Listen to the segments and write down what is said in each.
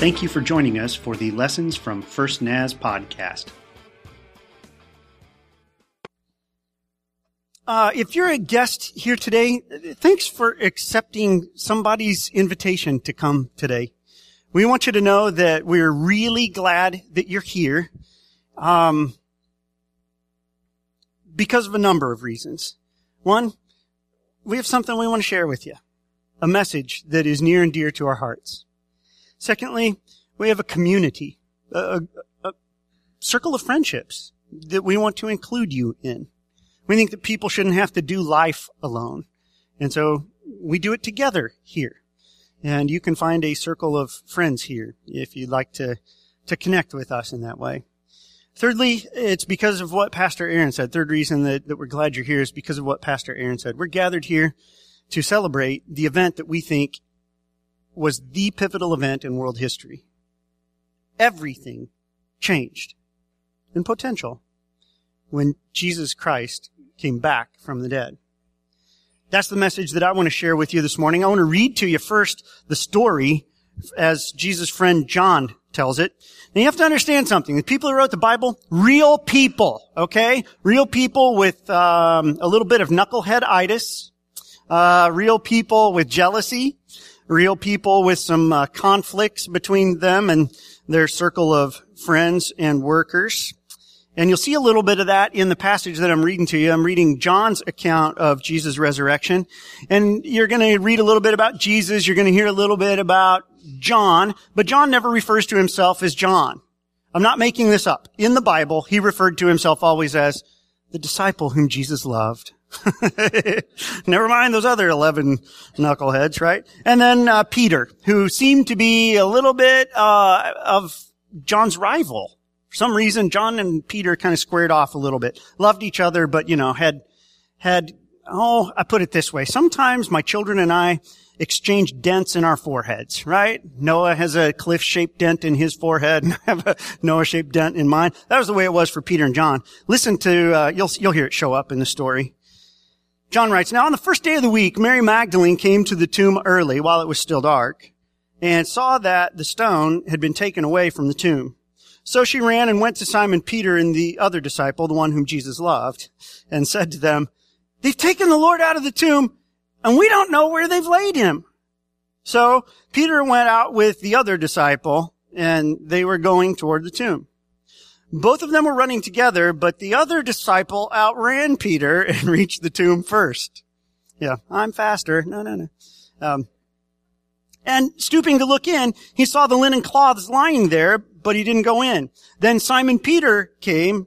Thank you for joining us for the Lessons from First Naz podcast. Uh, if you're a guest here today, thanks for accepting somebody's invitation to come today. We want you to know that we're really glad that you're here, um, because of a number of reasons. One, we have something we want to share with you, a message that is near and dear to our hearts. Secondly, we have a community, a, a, a circle of friendships that we want to include you in. We think that people shouldn't have to do life alone. And so we do it together here. And you can find a circle of friends here if you'd like to, to connect with us in that way. Thirdly, it's because of what Pastor Aaron said. Third reason that, that we're glad you're here is because of what Pastor Aaron said. We're gathered here to celebrate the event that we think was the pivotal event in world history. Everything changed in potential when Jesus Christ came back from the dead. That's the message that I want to share with you this morning. I want to read to you first the story as Jesus' friend John tells it. Now you have to understand something. The people who wrote the Bible, real people, okay? Real people with um, a little bit of knucklehead-itis, uh, real people with jealousy, real people with some uh, conflicts between them and their circle of friends and workers. And you'll see a little bit of that in the passage that I'm reading to you. I'm reading John's account of Jesus' resurrection. And you're going to read a little bit about Jesus. You're going to hear a little bit about John. But John never refers to himself as John. I'm not making this up. In the Bible, he referred to himself always as the disciple whom Jesus loved. Never mind those other 11 knuckleheads, right? And then uh, Peter, who seemed to be a little bit uh, of John's rival. For some reason, John and Peter kind of squared off a little bit. Loved each other, but, you know, had, had, oh, I put it this way. Sometimes my children and I exchange dents in our foreheads, right? Noah has a cliff-shaped dent in his forehead, and I have a Noah-shaped dent in mine. That was the way it was for Peter and John. Listen to, uh, you'll, you'll hear it show up in the story. John writes, Now on the first day of the week, Mary Magdalene came to the tomb early while it was still dark and saw that the stone had been taken away from the tomb. So she ran and went to Simon Peter and the other disciple, the one whom Jesus loved, and said to them, They've taken the Lord out of the tomb, and we don't know where they've laid him. So Peter went out with the other disciple, and they were going toward the tomb. Both of them were running together, but the other disciple outran Peter and reached the tomb first. Yeah, I'm faster. No, no, no. Um, and stooping to look in, he saw the linen cloths lying there, but he didn't go in. Then Simon Peter came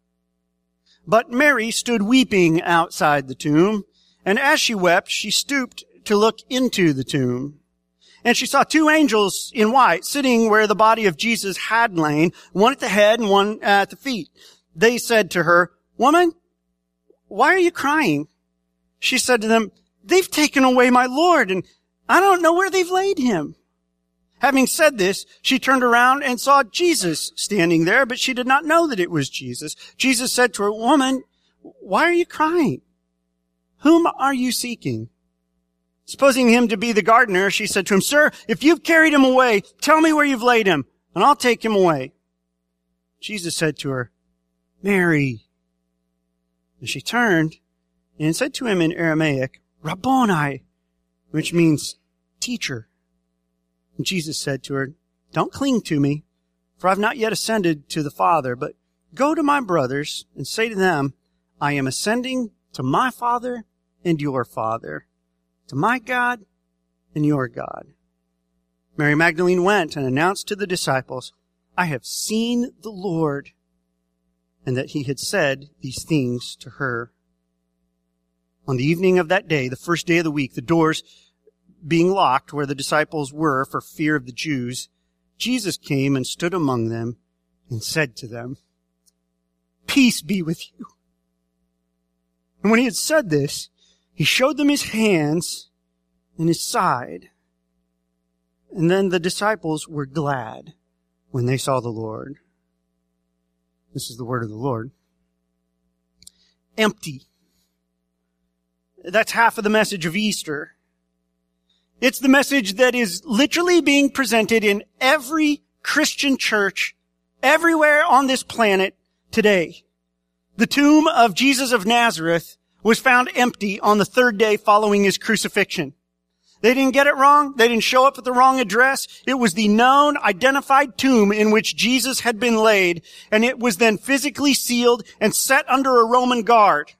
But Mary stood weeping outside the tomb, and as she wept, she stooped to look into the tomb. And she saw two angels in white sitting where the body of Jesus had lain, one at the head and one uh, at the feet. They said to her, Woman, why are you crying? She said to them, They've taken away my Lord, and I don't know where they've laid him. Having said this, she turned around and saw Jesus standing there, but she did not know that it was Jesus. Jesus said to her, Woman, why are you crying? Whom are you seeking? Supposing him to be the gardener, she said to him, Sir, if you've carried him away, tell me where you've laid him, and I'll take him away. Jesus said to her, Mary. And she turned and said to him in Aramaic, Rabboni, which means teacher. And Jesus said to her, Don't cling to me, for I've not yet ascended to the Father, but go to my brothers and say to them, I am ascending to my Father and your Father, to my God and your God. Mary Magdalene went and announced to the disciples, I have seen the Lord, and that he had said these things to her. On the evening of that day, the first day of the week, the doors being locked where the disciples were for fear of the Jews, Jesus came and stood among them and said to them, Peace be with you. And when he had said this, he showed them his hands and his side. And then the disciples were glad when they saw the Lord. This is the word of the Lord. Empty. That's half of the message of Easter. It's the message that is literally being presented in every Christian church everywhere on this planet today. The tomb of Jesus of Nazareth was found empty on the third day following his crucifixion. They didn't get it wrong. They didn't show up at the wrong address. It was the known, identified tomb in which Jesus had been laid, and it was then physically sealed and set under a Roman guard.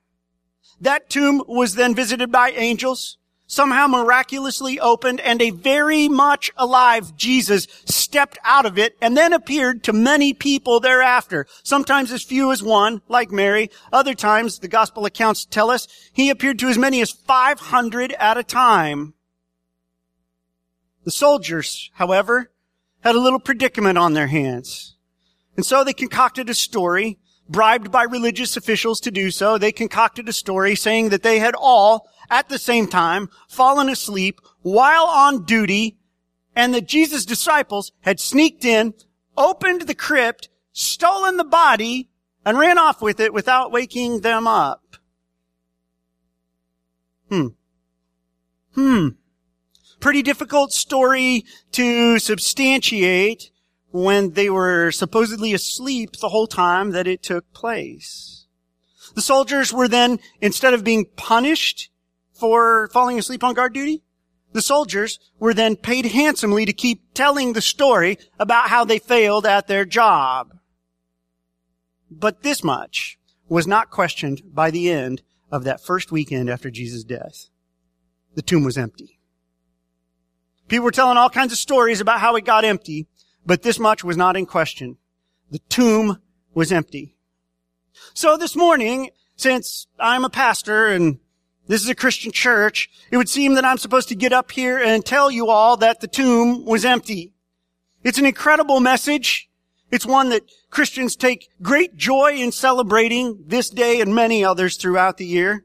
That tomb was then visited by angels, somehow miraculously opened, and a very much alive Jesus stepped out of it and then appeared to many people thereafter. Sometimes as few as one, like Mary. Other times, the gospel accounts tell us, he appeared to as many as 500 at a time. The soldiers, however, had a little predicament on their hands. And so they concocted a story, bribed by religious officials to do so. They concocted a story saying that they had all, at the same time, fallen asleep while on duty and that Jesus' disciples had sneaked in, opened the crypt, stolen the body, and ran off with it without waking them up. Hmm. Hmm pretty difficult story to substantiate when they were supposedly asleep the whole time that it took place. The soldiers were then, instead of being punished for falling asleep on guard duty, the soldiers were then paid handsomely to keep telling the story about how they failed at their job. But this much was not questioned by the end of that first weekend after Jesus' death. The tomb was empty. People were telling all kinds of stories about how it got empty, but this much was not in question. The tomb was empty. So this morning, since I'm a pastor and this is a Christian church, it would seem that I'm supposed to get up here and tell you all that the tomb was empty. It's an incredible message. It's one that Christians take great joy in celebrating this day and many others throughout the year.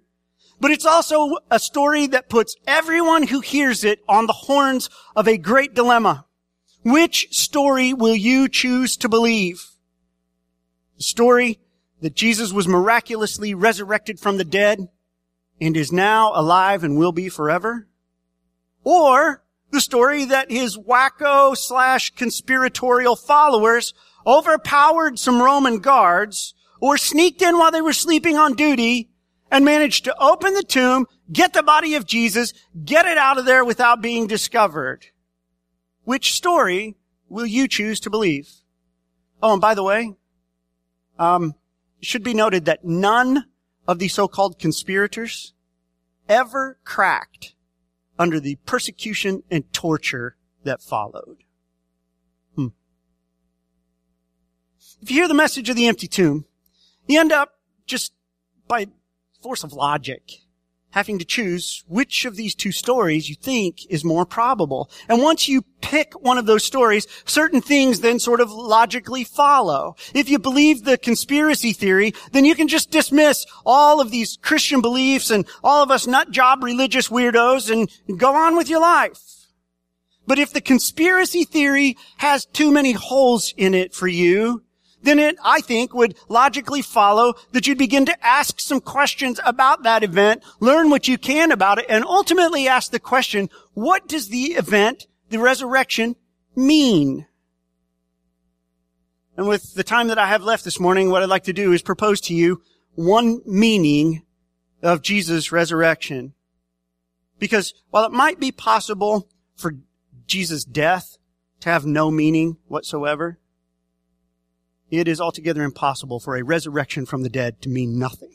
But it's also a story that puts everyone who hears it on the horns of a great dilemma. Which story will you choose to believe? The story that Jesus was miraculously resurrected from the dead and is now alive and will be forever? Or the story that his wacko slash conspiratorial followers overpowered some Roman guards or sneaked in while they were sleeping on duty and managed to open the tomb, get the body of Jesus, get it out of there without being discovered. Which story will you choose to believe? Oh, and by the way, um, it should be noted that none of the so-called conspirators ever cracked under the persecution and torture that followed. Hmm. If you hear the message of the empty tomb, you end up just by force of logic, having to choose which of these two stories you think is more probable. And once you pick one of those stories, certain things then sort of logically follow. If you believe the conspiracy theory, then you can just dismiss all of these Christian beliefs and all of us nut job religious weirdos and go on with your life. But if the conspiracy theory has too many holes in it for you, then it, I think, would logically follow that you'd begin to ask some questions about that event, learn what you can about it, and ultimately ask the question, what does the event, the resurrection, mean? And with the time that I have left this morning, what I'd like to do is propose to you one meaning of Jesus' resurrection. Because while it might be possible for Jesus' death to have no meaning whatsoever, it is altogether impossible for a resurrection from the dead to mean nothing.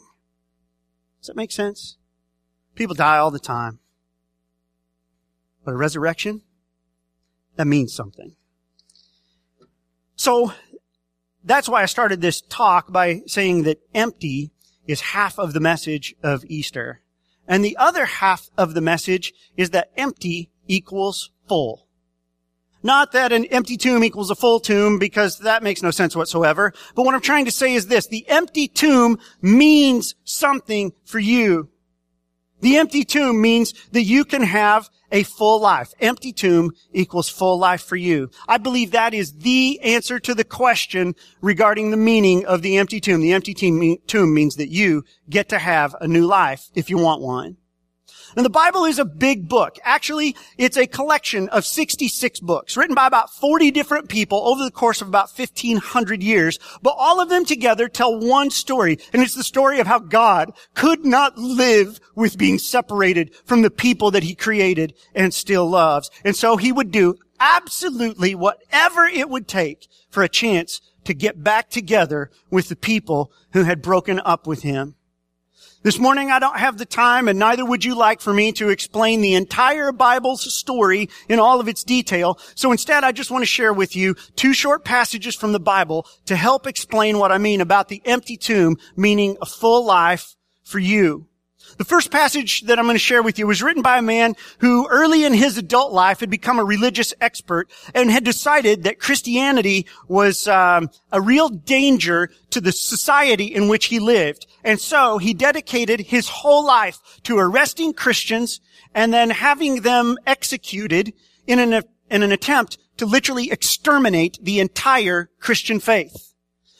Does that make sense? People die all the time. But a resurrection, that means something. So, that's why I started this talk by saying that empty is half of the message of Easter. And the other half of the message is that empty equals full. Not that an empty tomb equals a full tomb because that makes no sense whatsoever. But what I'm trying to say is this. The empty tomb means something for you. The empty tomb means that you can have a full life. Empty tomb equals full life for you. I believe that is the answer to the question regarding the meaning of the empty tomb. The empty tomb means that you get to have a new life if you want one. And the Bible is a big book. Actually, it's a collection of 66 books written by about 40 different people over the course of about 1500 years. But all of them together tell one story. And it's the story of how God could not live with being separated from the people that he created and still loves. And so he would do absolutely whatever it would take for a chance to get back together with the people who had broken up with him. This morning I don't have the time and neither would you like for me to explain the entire Bible's story in all of its detail. So instead I just want to share with you two short passages from the Bible to help explain what I mean about the empty tomb, meaning a full life for you. The first passage that I'm going to share with you was written by a man who early in his adult life had become a religious expert and had decided that Christianity was um, a real danger to the society in which he lived. And so he dedicated his whole life to arresting Christians and then having them executed in an, in an attempt to literally exterminate the entire Christian faith.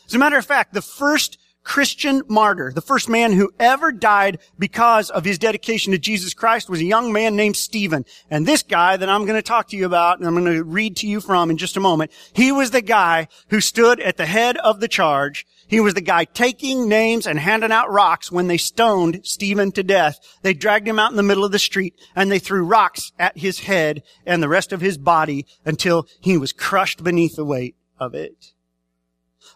As a matter of fact, the first Christian martyr, the first man who ever died because of his dedication to Jesus Christ was a young man named Stephen. And this guy that I'm going to talk to you about, and I'm going to read to you from in just a moment, he was the guy who stood at the head of the charge. He was the guy taking names and handing out rocks when they stoned Stephen to death. They dragged him out in the middle of the street and they threw rocks at his head and the rest of his body until he was crushed beneath the weight of it.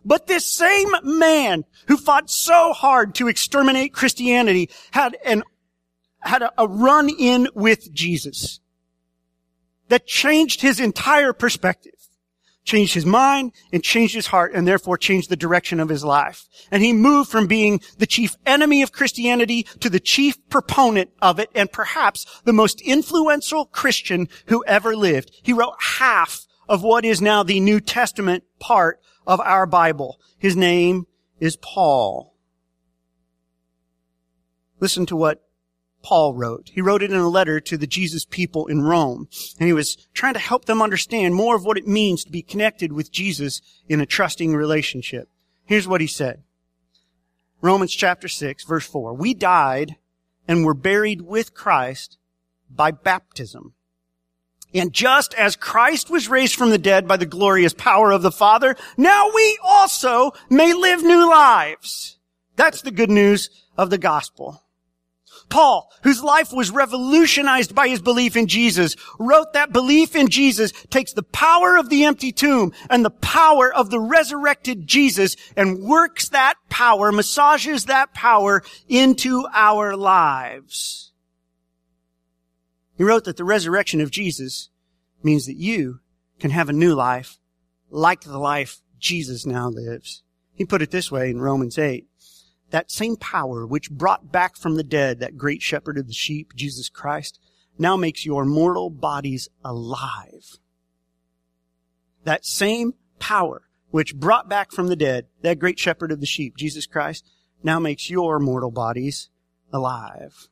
But this same man who fought so hard to exterminate Christianity had an, had a, a run in with Jesus that changed his entire perspective, changed his mind and changed his heart and therefore changed the direction of his life. And he moved from being the chief enemy of Christianity to the chief proponent of it and perhaps the most influential Christian who ever lived. He wrote half of what is now the New Testament part of our Bible. His name is Paul. Listen to what Paul wrote. He wrote it in a letter to the Jesus people in Rome, and he was trying to help them understand more of what it means to be connected with Jesus in a trusting relationship. Here's what he said. Romans chapter 6 verse 4. We died and were buried with Christ by baptism and just as Christ was raised from the dead by the glorious power of the Father, now we also may live new lives. That's the good news of the gospel. Paul, whose life was revolutionized by his belief in Jesus, wrote that belief in Jesus takes the power of the empty tomb and the power of the resurrected Jesus and works that power, massages that power into our lives. He wrote that the resurrection of Jesus means that you can have a new life like the life Jesus now lives. He put it this way in Romans 8. That same power which brought back from the dead that great shepherd of the sheep, Jesus Christ, now makes your mortal bodies alive. That same power which brought back from the dead that great shepherd of the sheep, Jesus Christ, now makes your mortal bodies alive.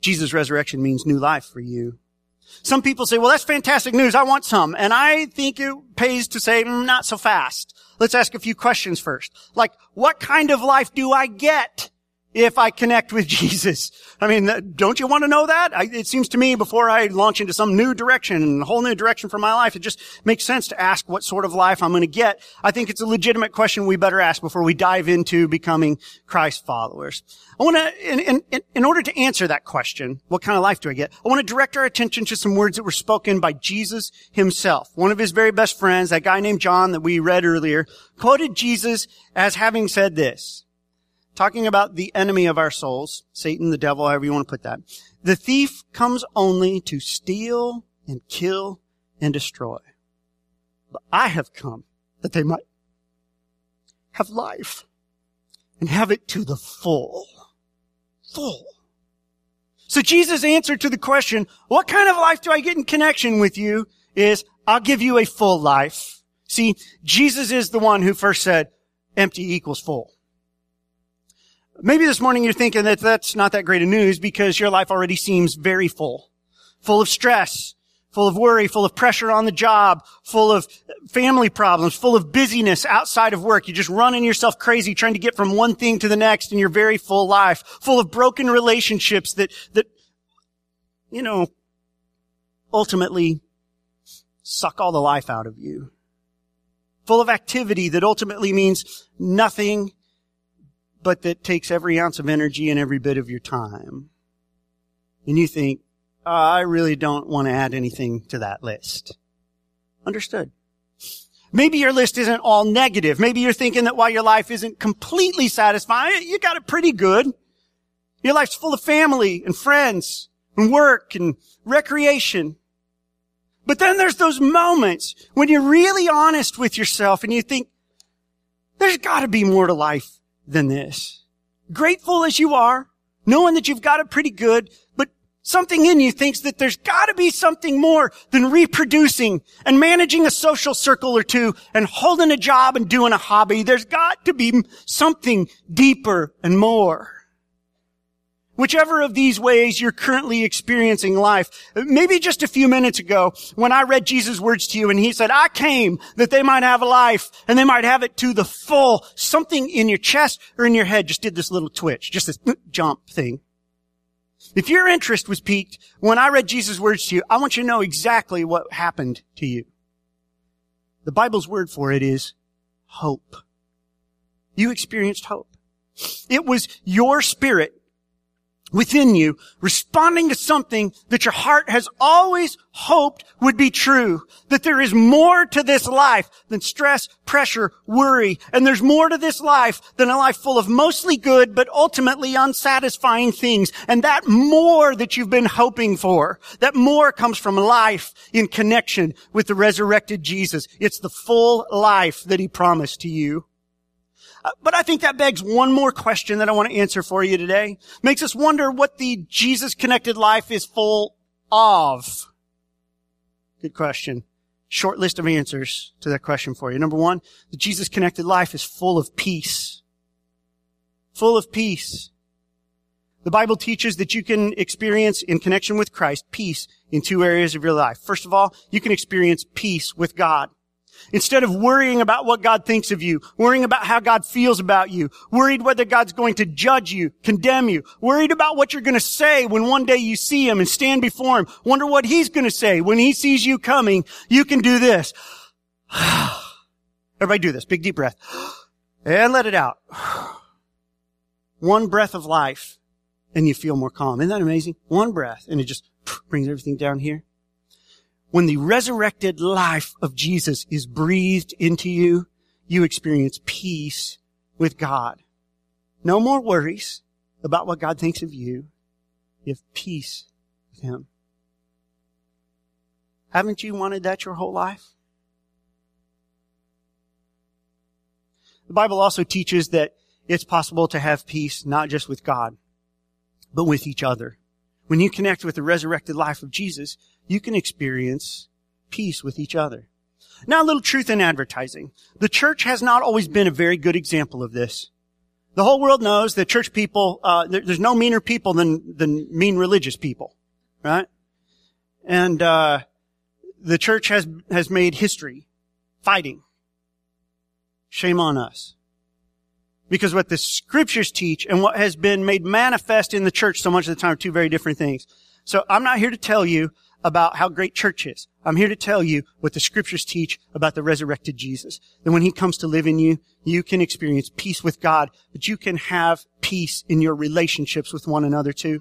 Jesus' resurrection means new life for you. Some people say, well, that's fantastic news. I want some. And I think it pays to say, mm, not so fast. Let's ask a few questions first. Like, what kind of life do I get? If I connect with Jesus. I mean, don't you want to know that? I, it seems to me before I launch into some new direction, a whole new direction for my life, it just makes sense to ask what sort of life I'm going to get. I think it's a legitimate question we better ask before we dive into becoming Christ followers. I want to, in, in, in order to answer that question, what kind of life do I get? I want to direct our attention to some words that were spoken by Jesus himself. One of his very best friends, that guy named John that we read earlier, quoted Jesus as having said this talking about the enemy of our souls, Satan, the devil, however you want to put that. The thief comes only to steal and kill and destroy. But I have come that they might have life and have it to the full. Full. So Jesus' answer to the question, what kind of life do I get in connection with you is, I'll give you a full life. See, Jesus is the one who first said, empty equals full. Maybe this morning you're thinking that that's not that great of news because your life already seems very full. Full of stress, full of worry, full of pressure on the job, full of family problems, full of busyness outside of work. You're just running yourself crazy trying to get from one thing to the next in your very full life, full of broken relationships that, that, you know, ultimately suck all the life out of you. Full of activity that ultimately means nothing, but that takes every ounce of energy and every bit of your time. And you think, uh, I really don't want to add anything to that list. Understood. Maybe your list isn't all negative. Maybe you're thinking that while your life isn't completely satisfying, you got it pretty good. Your life's full of family and friends and work and recreation. But then there's those moments when you're really honest with yourself and you think, there's gotta be more to life than this. Grateful as you are, knowing that you've got it pretty good, but something in you thinks that there's gotta be something more than reproducing and managing a social circle or two and holding a job and doing a hobby. There's got to be something deeper and more. Whichever of these ways you're currently experiencing life. Maybe just a few minutes ago when I read Jesus' words to you and he said, I came that they might have a life and they might have it to the full. Something in your chest or in your head just did this little twitch, just this jump thing. If your interest was piqued when I read Jesus' words to you, I want you to know exactly what happened to you. The Bible's word for it is hope. You experienced hope. It was your spirit within you, responding to something that your heart has always hoped would be true. That there is more to this life than stress, pressure, worry. And there's more to this life than a life full of mostly good, but ultimately unsatisfying things. And that more that you've been hoping for, that more comes from life in connection with the resurrected Jesus. It's the full life that he promised to you. Uh, but I think that begs one more question that I want to answer for you today. Makes us wonder what the Jesus connected life is full of. Good question. Short list of answers to that question for you. Number one, the Jesus connected life is full of peace. Full of peace. The Bible teaches that you can experience in connection with Christ peace in two areas of your life. First of all, you can experience peace with God. Instead of worrying about what God thinks of you, worrying about how God feels about you, worried whether God's going to judge you, condemn you, worried about what you're going to say when one day you see Him and stand before Him, wonder what He's going to say when He sees you coming, you can do this. Everybody do this. Big deep breath. And let it out. One breath of life and you feel more calm. Isn't that amazing? One breath and it just brings everything down here when the resurrected life of Jesus is breathed into you, you experience peace with God. No more worries about what God thinks of you. You have peace with Him. Haven't you wanted that your whole life? The Bible also teaches that it's possible to have peace not just with God, but with each other. When you connect with the resurrected life of Jesus, you can experience peace with each other. Now a little truth in advertising. The church has not always been a very good example of this. The whole world knows that church people, uh, there, there's no meaner people than, than mean religious people, right? And, uh, the church has, has made history fighting. Shame on us. Because what the scriptures teach and what has been made manifest in the church so much of the time are two very different things. So I'm not here to tell you about how great church is. I'm here to tell you what the scriptures teach about the resurrected Jesus. That when he comes to live in you, you can experience peace with God, but you can have peace in your relationships with one another too.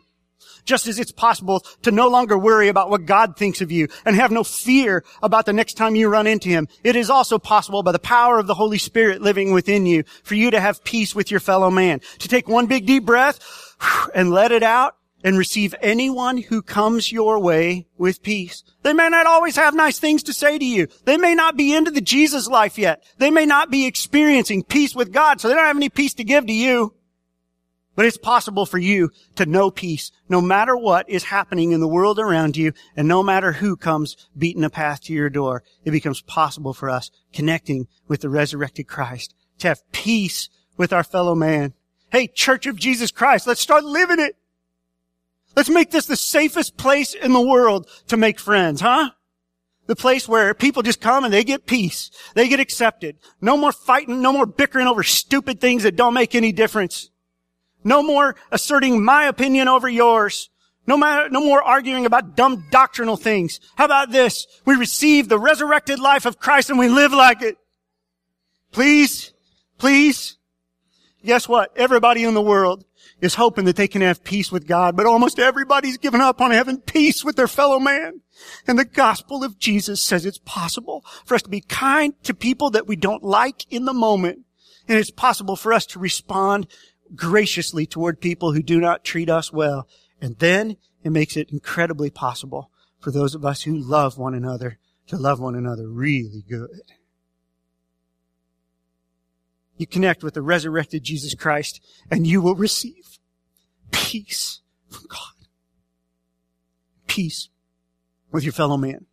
Just as it's possible to no longer worry about what God thinks of you and have no fear about the next time you run into Him, it is also possible by the power of the Holy Spirit living within you for you to have peace with your fellow man. To take one big deep breath and let it out and receive anyone who comes your way with peace. They may not always have nice things to say to you. They may not be into the Jesus life yet. They may not be experiencing peace with God, so they don't have any peace to give to you. But it's possible for you to know peace no matter what is happening in the world around you and no matter who comes beating a path to your door. It becomes possible for us connecting with the resurrected Christ to have peace with our fellow man. Hey, Church of Jesus Christ, let's start living it. Let's make this the safest place in the world to make friends, huh? The place where people just come and they get peace. They get accepted. No more fighting, no more bickering over stupid things that don't make any difference. No more asserting my opinion over yours. No matter, no more arguing about dumb doctrinal things. How about this? We receive the resurrected life of Christ and we live like it. Please, please. Guess what? Everybody in the world is hoping that they can have peace with God, but almost everybody's given up on having peace with their fellow man. And the gospel of Jesus says it's possible for us to be kind to people that we don't like in the moment. And it's possible for us to respond graciously toward people who do not treat us well. And then it makes it incredibly possible for those of us who love one another to love one another really good. You connect with the resurrected Jesus Christ and you will receive peace from God. Peace with your fellow man.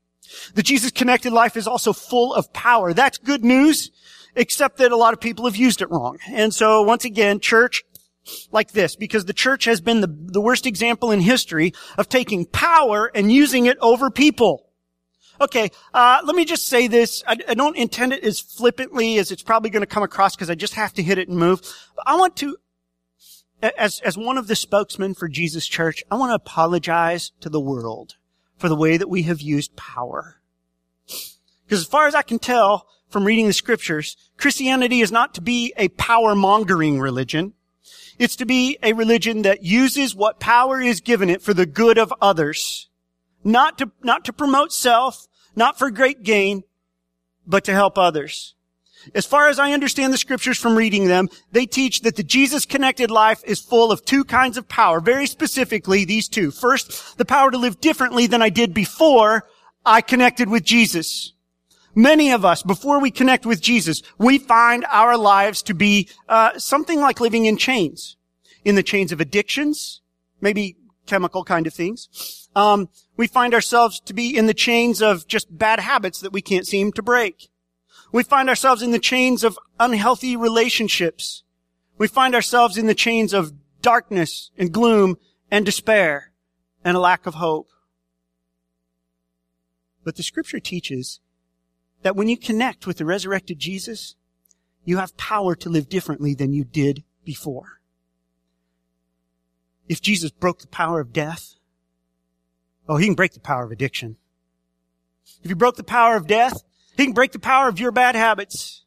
The Jesus connected life is also full of power. That's good news, except that a lot of people have used it wrong. And so once again, church, like this because the church has been the, the worst example in history of taking power and using it over people. Okay, uh, let me just say this. I, I, don't intend it as flippantly as it's probably going to come across because I just have to hit it and move. But I want to, as, as one of the spokesmen for Jesus Church, I want to apologize to the world for the way that we have used power. Because as far as I can tell from reading the scriptures, Christianity is not to be a power mongering religion. It's to be a religion that uses what power is given it for the good of others. Not to, not to promote self, not for great gain, but to help others. As far as I understand the scriptures from reading them, they teach that the Jesus connected life is full of two kinds of power. Very specifically, these two. First, the power to live differently than I did before I connected with Jesus. Many of us, before we connect with Jesus, we find our lives to be uh, something like living in chains, in the chains of addictions, maybe chemical kind of things. Um, we find ourselves to be in the chains of just bad habits that we can't seem to break. We find ourselves in the chains of unhealthy relationships. We find ourselves in the chains of darkness and gloom and despair and a lack of hope. But the scripture teaches that when you connect with the resurrected Jesus, you have power to live differently than you did before. If Jesus broke the power of death, oh, he can break the power of addiction. If he broke the power of death, he can break the power of your bad habits.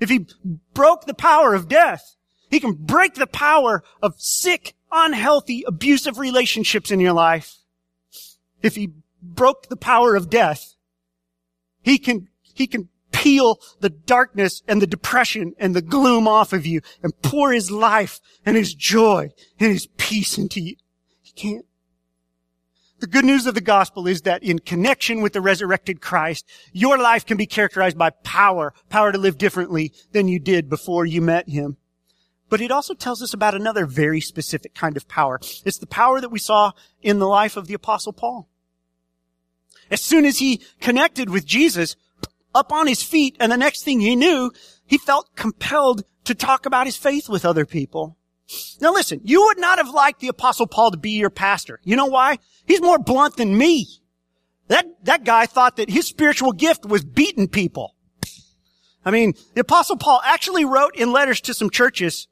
If he broke the power of death, he can break the power of sick, unhealthy, abusive relationships in your life. If he broke the power of death, he can, he can peel the darkness and the depression and the gloom off of you and pour his life and his joy and his peace into you. He can't. The good news of the gospel is that in connection with the resurrected Christ, your life can be characterized by power, power to live differently than you did before you met him. But it also tells us about another very specific kind of power. It's the power that we saw in the life of the apostle Paul. As soon as he connected with Jesus, up on his feet, and the next thing he knew, he felt compelled to talk about his faith with other people. Now listen, you would not have liked the apostle Paul to be your pastor. You know why? He's more blunt than me. That, that guy thought that his spiritual gift was beating people. I mean, the apostle Paul actually wrote in letters to some churches,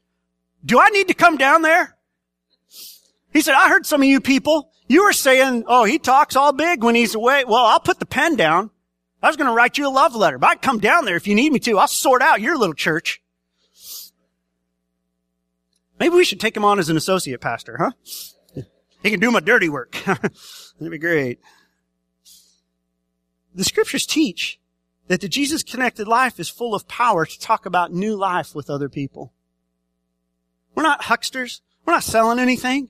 do I need to come down there? He said, I heard some of you people, you were saying, oh, he talks all big when he's away. Well, I'll put the pen down. I was going to write you a love letter, but I'd come down there if you need me to. I'll sort out your little church. Maybe we should take him on as an associate pastor, huh? He can do my dirty work. That'd be great. The scriptures teach that the Jesus connected life is full of power to talk about new life with other people. We're not hucksters. We're not selling anything.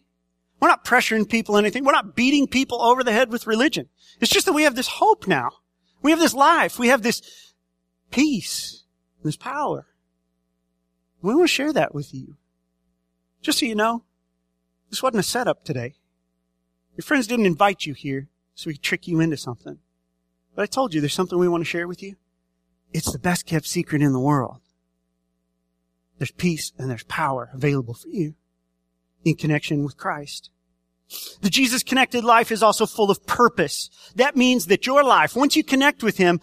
We're not pressuring people anything. We're not beating people over the head with religion. It's just that we have this hope now. We have this life. We have this peace, this power. We want to share that with you. Just so you know, this wasn't a setup today. Your friends didn't invite you here so we could trick you into something. But I told you there's something we want to share with you. It's the best kept secret in the world. There's peace and there's power available for you in connection with Christ. The Jesus connected life is also full of purpose. That means that your life, once you connect with Him,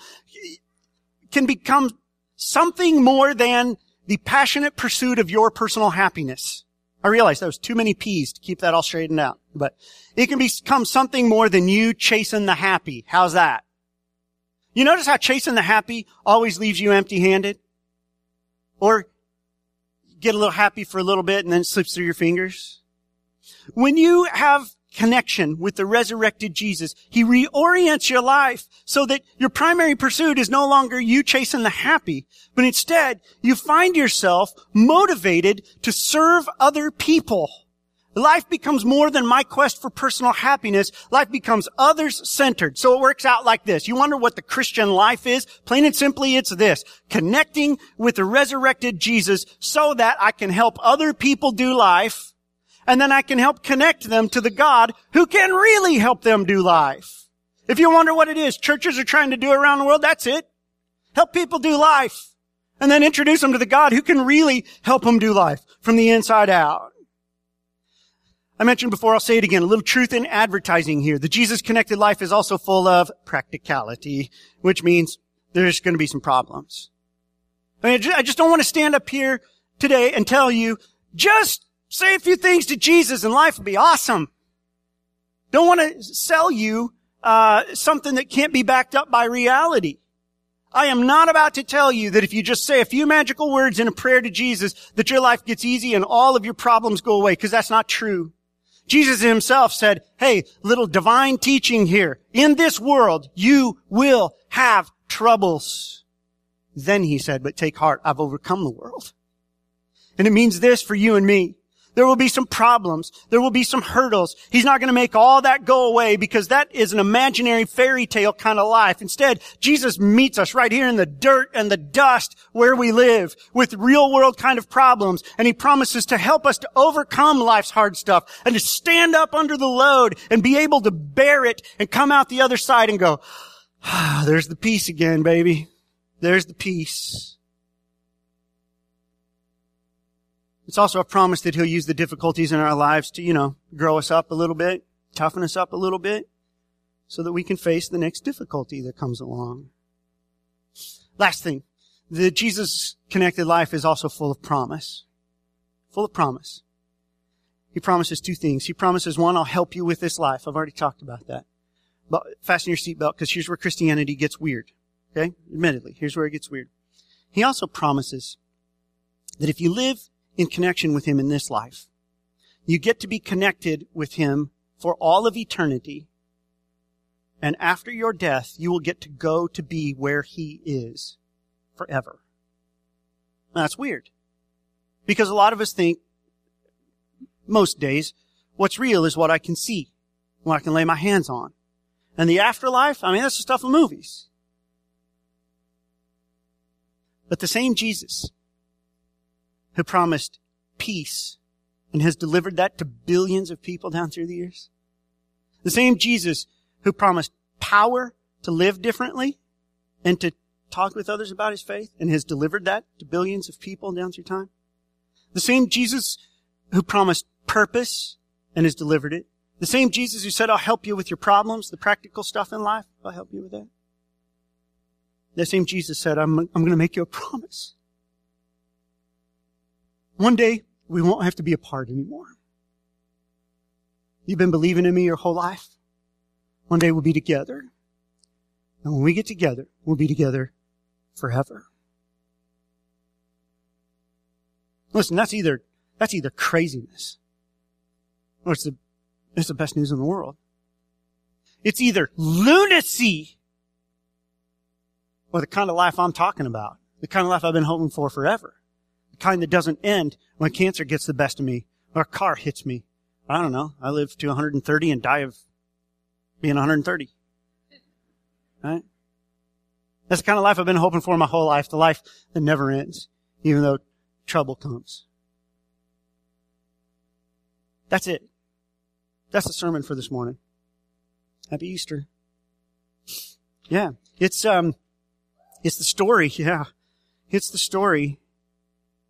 can become something more than the passionate pursuit of your personal happiness. I realize that was too many P's to keep that all straightened out, but it can become something more than you chasing the happy. How's that? You notice how chasing the happy always leaves you empty handed? Or get a little happy for a little bit and then slips through your fingers? When you have connection with the resurrected Jesus. He reorients your life so that your primary pursuit is no longer you chasing the happy, but instead you find yourself motivated to serve other people. Life becomes more than my quest for personal happiness. Life becomes others centered. So it works out like this. You wonder what the Christian life is? Plain and simply, it's this. Connecting with the resurrected Jesus so that I can help other people do life and then I can help connect them to the God who can really help them do life. If you wonder what it is churches are trying to do around the world, that's it. Help people do life. And then introduce them to the God who can really help them do life from the inside out. I mentioned before, I'll say it again, a little truth in advertising here. The Jesus connected life is also full of practicality, which means there's going to be some problems. I, mean, I just don't want to stand up here today and tell you, just Say a few things to Jesus and life will be awesome. Don't want to sell you uh, something that can't be backed up by reality. I am not about to tell you that if you just say a few magical words in a prayer to Jesus, that your life gets easy and all of your problems go away, because that's not true. Jesus himself said, hey, little divine teaching here. In this world, you will have troubles. Then he said, but take heart, I've overcome the world. And it means this for you and me. There will be some problems. There will be some hurdles. He's not going to make all that go away because that is an imaginary fairy tale kind of life. Instead, Jesus meets us right here in the dirt and the dust where we live with real world kind of problems. And he promises to help us to overcome life's hard stuff and to stand up under the load and be able to bear it and come out the other side and go, ah, there's the peace again, baby. There's the peace. It's also a promise that he'll use the difficulties in our lives to, you know, grow us up a little bit, toughen us up a little bit, so that we can face the next difficulty that comes along. Last thing, the Jesus connected life is also full of promise. Full of promise. He promises two things. He promises one, I'll help you with this life. I've already talked about that. But fasten your seatbelt because here's where Christianity gets weird. Okay? Admittedly, here's where it gets weird. He also promises that if you live in connection with Him in this life. You get to be connected with Him for all of eternity. And after your death, you will get to go to be where He is forever. Now, that's weird. Because a lot of us think, most days, what's real is what I can see, what I can lay my hands on. And the afterlife, I mean, that's the stuff of movies. But the same Jesus who promised peace and has delivered that to billions of people down through the years. The same Jesus who promised power to live differently and to talk with others about his faith and has delivered that to billions of people down through time. The same Jesus who promised purpose and has delivered it. The same Jesus who said, I'll help you with your problems, the practical stuff in life. I'll help you with that. The same Jesus said, I'm, I'm going to make you a promise. One day, we won't have to be apart anymore. You've been believing in me your whole life. One day we'll be together. And when we get together, we'll be together forever. Listen, that's either, that's either craziness or it's the, it's the best news in the world. It's either lunacy or the kind of life I'm talking about. The kind of life I've been hoping for forever kind that doesn't end when cancer gets the best of me or a car hits me. I don't know. I live to 130 and die of being 130. Right? That's the kind of life I've been hoping for my whole life. The life that never ends, even though trouble comes. That's it. That's the sermon for this morning. Happy Easter. Yeah. It's, um, it's the story, yeah. It's the story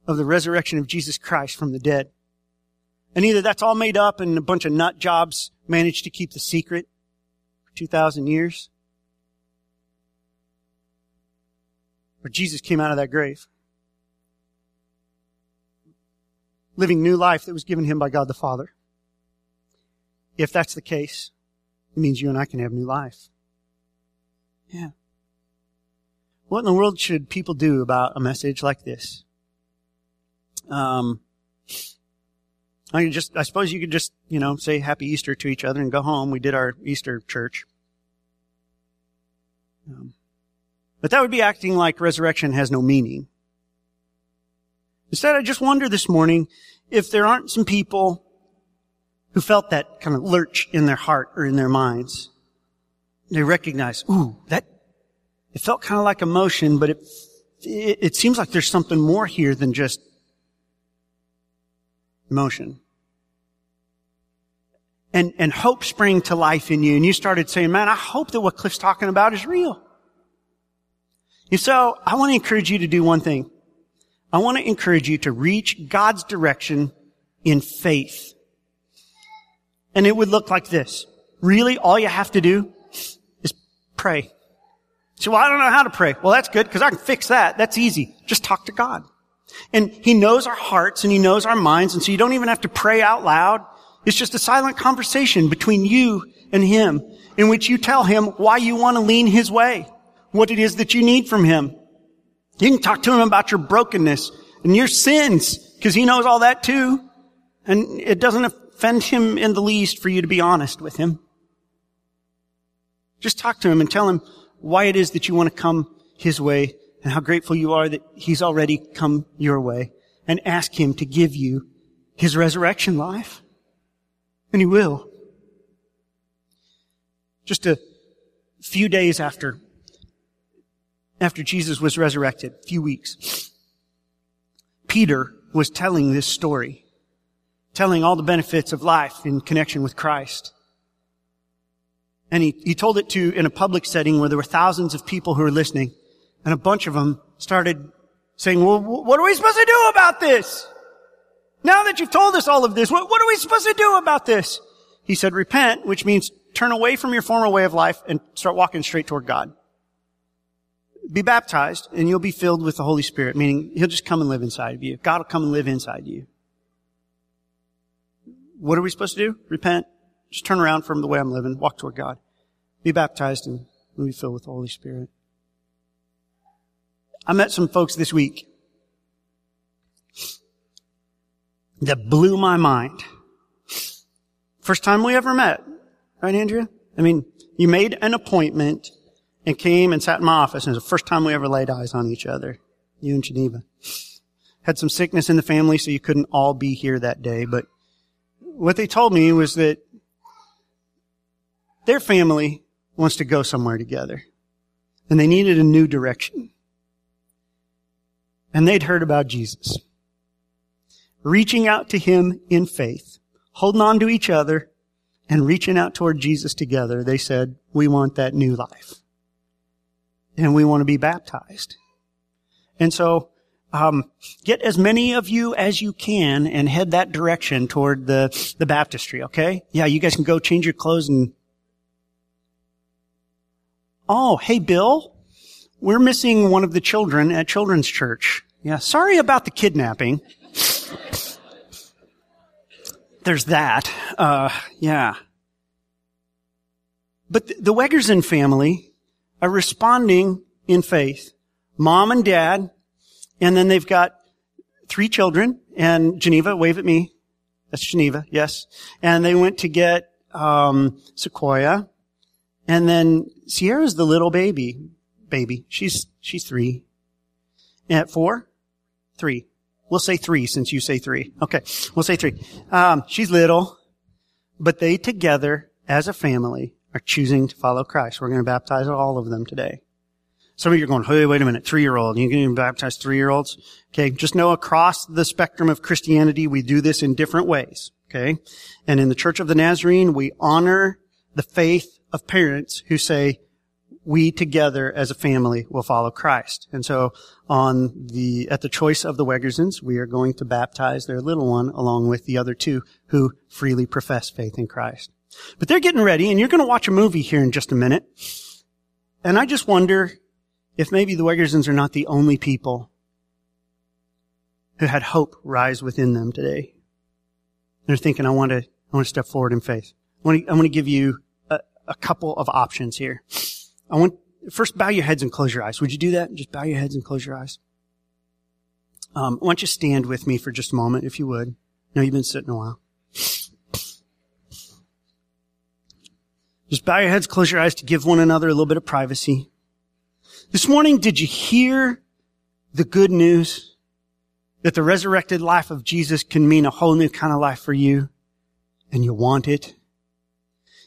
of the resurrection of Jesus Christ from the dead. And either that's all made up and a bunch of nut jobs managed to keep the secret for 2,000 years, or Jesus came out of that grave, living new life that was given him by God the Father. If that's the case, it means you and I can have new life. Yeah. What in the world should people do about a message like this? Um, I just, I suppose you could just, you know, say Happy Easter to each other and go home. We did our Easter church. Um, but that would be acting like resurrection has no meaning. Instead, I just wonder this morning if there aren't some people who felt that kind of lurch in their heart or in their minds. They recognize, ooh, that, it felt kind of like emotion, but it, it, it seems like there's something more here than just emotion. And, and hope sprang to life in you and you started saying, man, I hope that what Cliff's talking about is real. And so I want to encourage you to do one thing. I want to encourage you to reach God's direction in faith. And it would look like this. Really, all you have to do is pray. So, well, I don't know how to pray. Well, that's good because I can fix that. That's easy. Just talk to God. And He knows our hearts and He knows our minds. And so you don't even have to pray out loud. It's just a silent conversation between you and Him in which you tell Him why you want to lean His way, what it is that you need from Him. You can talk to Him about your brokenness and your sins because He knows all that too. And it doesn't offend Him in the least for you to be honest with Him. Just talk to Him and tell Him why it is that you want to come His way and how grateful you are that He's already come your way and ask Him to give you His resurrection life. And He will. Just a few days after, after Jesus was resurrected, a few weeks, Peter was telling this story, telling all the benefits of life in connection with Christ. And he, he told it to in a public setting where there were thousands of people who were listening. And a bunch of them started saying, well, what are we supposed to do about this? Now that you've told us all of this, what, what are we supposed to do about this? He said, repent, which means turn away from your former way of life and start walking straight toward God. Be baptized and you'll be filled with the Holy Spirit, meaning He'll just come and live inside of you. God will come and live inside you. What are we supposed to do? Repent. Just turn around from the way I'm living. Walk toward God. Be baptized and be filled with the Holy Spirit. I met some folks this week that blew my mind. First time we ever met. Right, Andrea? I mean, you made an appointment and came and sat in my office and it was the first time we ever laid eyes on each other. You and Geneva. Had some sickness in the family so you couldn't all be here that day, but what they told me was that their family wants to go somewhere together and they needed a new direction. And they'd heard about Jesus. Reaching out to Him in faith, holding on to each other, and reaching out toward Jesus together, they said, we want that new life. And we want to be baptized. And so, um, get as many of you as you can and head that direction toward the, the baptistry, okay? Yeah, you guys can go change your clothes and, oh, hey Bill, we're missing one of the children at children's church. Yeah, sorry about the kidnapping. There's that. Uh, yeah. But the, Wegerson family are responding in faith. Mom and dad, and then they've got three children, and Geneva, wave at me. That's Geneva, yes. And they went to get um, Sequoia, and then Sierra's the little baby. Baby, she's she's three. At four, three. We'll say three since you say three. Okay, we'll say three. Um, she's little, but they together as a family are choosing to follow Christ. We're going to baptize all of them today. Some of you are going, hey, wait a minute, three-year-old. You can baptize three-year-olds? Okay, just know across the spectrum of Christianity, we do this in different ways. Okay. And in the Church of the Nazarene, we honor the faith of parents who say, we together as a family will follow Christ. And so on the, at the choice of the Wegersons, we are going to baptize their little one along with the other two who freely profess faith in Christ. But they're getting ready and you're going to watch a movie here in just a minute. And I just wonder if maybe the Wegersons are not the only people who had hope rise within them today. They're thinking, I want to, I want to step forward in faith. I want to, I want to give you a, a couple of options here. I want, first bow your heads and close your eyes. Would you do that? Just bow your heads and close your eyes. Um, why don't you stand with me for just a moment, if you would. I know you've been sitting a while. Just bow your heads, close your eyes to give one another a little bit of privacy. This morning, did you hear the good news that the resurrected life of Jesus can mean a whole new kind of life for you and you want it?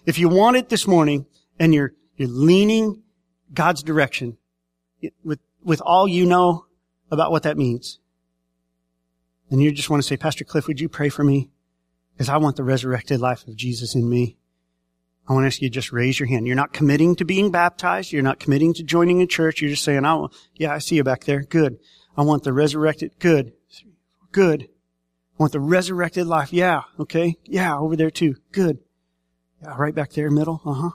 If you want it this morning and you're, you're leaning God's direction with, with all you know about what that means, and you just want to say, Pastor Cliff, would you pray for me? Because I want the resurrected life of Jesus in me. I want to ask you to just raise your hand. You're not committing to being baptized. You're not committing to joining a church. You're just saying, "I will." yeah, I see you back there. Good. I want the resurrected. Good. Good. I want the resurrected life. Yeah. Okay. Yeah. Over there too. Good. Yeah. Right back there, middle. Uh huh.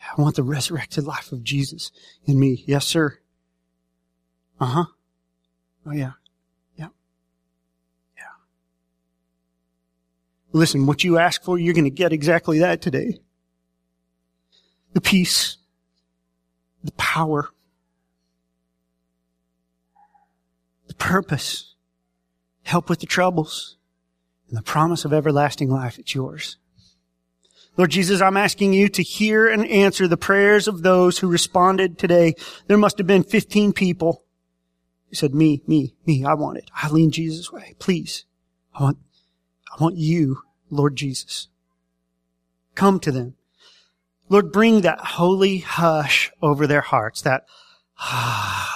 I want the resurrected life of Jesus in me. Yes, sir. Uh huh. Oh yeah. Yeah. Yeah. Listen, what you ask for, you're going to get exactly that today the peace, the power, the purpose, help with the troubles, and the promise of everlasting life. It's yours. Lord Jesus, I'm asking you to hear and answer the prayers of those who responded today. There must have been 15 people who said, me, me, me, I want it. I lean Jesus' way. Please. I want, I want you, Lord Jesus. Come to them. Lord, bring that holy hush over their hearts, that ah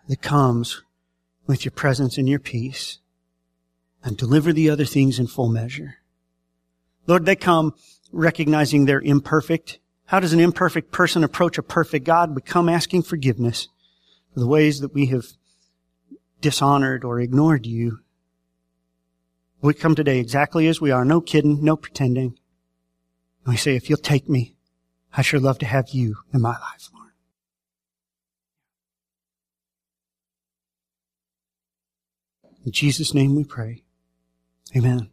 that comes with your presence and your peace, and deliver the other things in full measure. Lord, they come recognizing they're imperfect. How does an imperfect person approach a perfect God? We come asking forgiveness for the ways that we have dishonored or ignored you. We come today exactly as we are, no kidding, no pretending. And we say, if you'll take me, I sure love to have you in my life, Lord. In Jesus' name we pray. Amen.